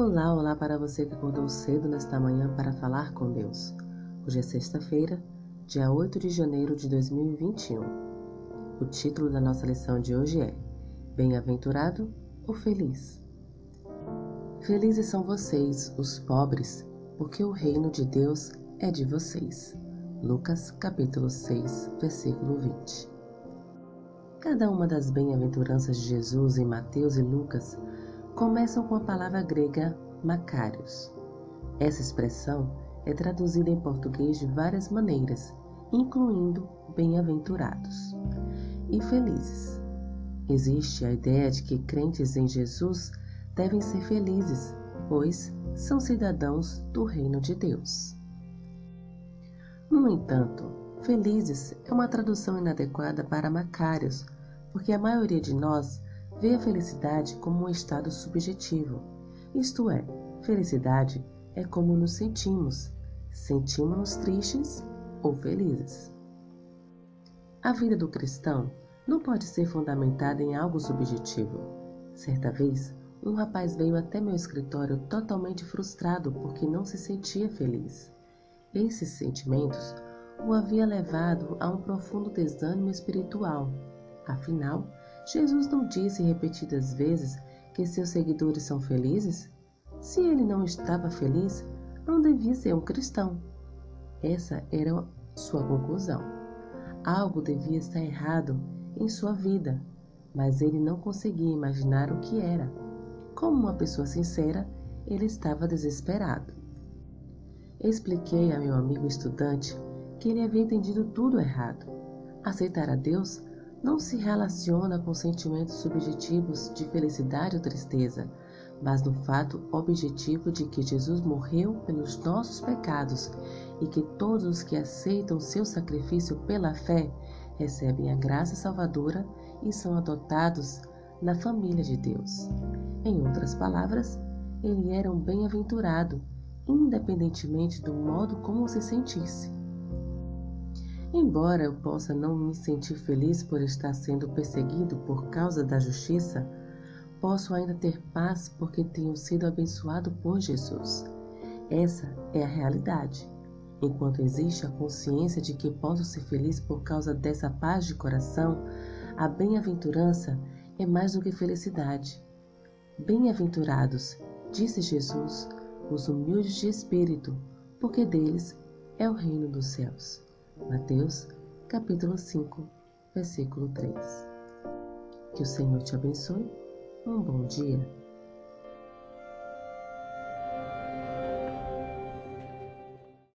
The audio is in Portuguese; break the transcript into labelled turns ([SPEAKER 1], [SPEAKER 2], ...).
[SPEAKER 1] Olá, olá para você que acordou cedo nesta manhã para falar com Deus. Hoje é sexta-feira, dia 8 de janeiro de 2021. O título da nossa lição de hoje é Bem-aventurado ou feliz? Felizes são vocês, os pobres, porque o reino de Deus é de vocês. Lucas capítulo 6, versículo 20. Cada uma das bem-aventuranças de Jesus em Mateus e Lucas começam com a palavra grega Macários. Essa expressão é traduzida em português de várias maneiras, incluindo bem-aventurados e felizes. Existe a ideia de que crentes em Jesus devem ser felizes, pois são cidadãos do reino de Deus. No entanto, felizes é uma tradução inadequada para Macários, porque a maioria de nós vê a felicidade como um estado subjetivo, isto é, felicidade é como nos sentimos, sentimos-nos tristes ou felizes. A vida do cristão não pode ser fundamentada em algo subjetivo. Certa vez, um rapaz veio até meu escritório totalmente frustrado porque não se sentia feliz. Esses sentimentos o havia levado a um profundo desânimo espiritual. Afinal, Jesus não disse repetidas vezes que seus seguidores são felizes? Se ele não estava feliz, não devia ser um cristão. Essa era sua conclusão. Algo devia estar errado em sua vida, mas ele não conseguia imaginar o que era. Como uma pessoa sincera, ele estava desesperado. Expliquei a meu amigo estudante que ele havia entendido tudo errado. Aceitar a Deus não se relaciona com sentimentos subjetivos de felicidade ou tristeza, mas no fato objetivo de que Jesus morreu pelos nossos pecados e que todos os que aceitam seu sacrifício pela fé recebem a graça salvadora e são adotados na família de Deus. Em outras palavras, ele era um bem-aventurado, independentemente do modo como se sentisse. Embora eu possa não me sentir feliz por estar sendo perseguido por causa da justiça, posso ainda ter paz porque tenho sido abençoado por Jesus. Essa é a realidade. Enquanto existe a consciência de que posso ser feliz por causa dessa paz de coração, a bem-aventurança é mais do que felicidade. Bem-aventurados, disse Jesus, os humildes de espírito, porque deles é o reino dos céus. Mateus, capítulo 5, versículo 3. Que o Senhor te abençoe. Um bom dia.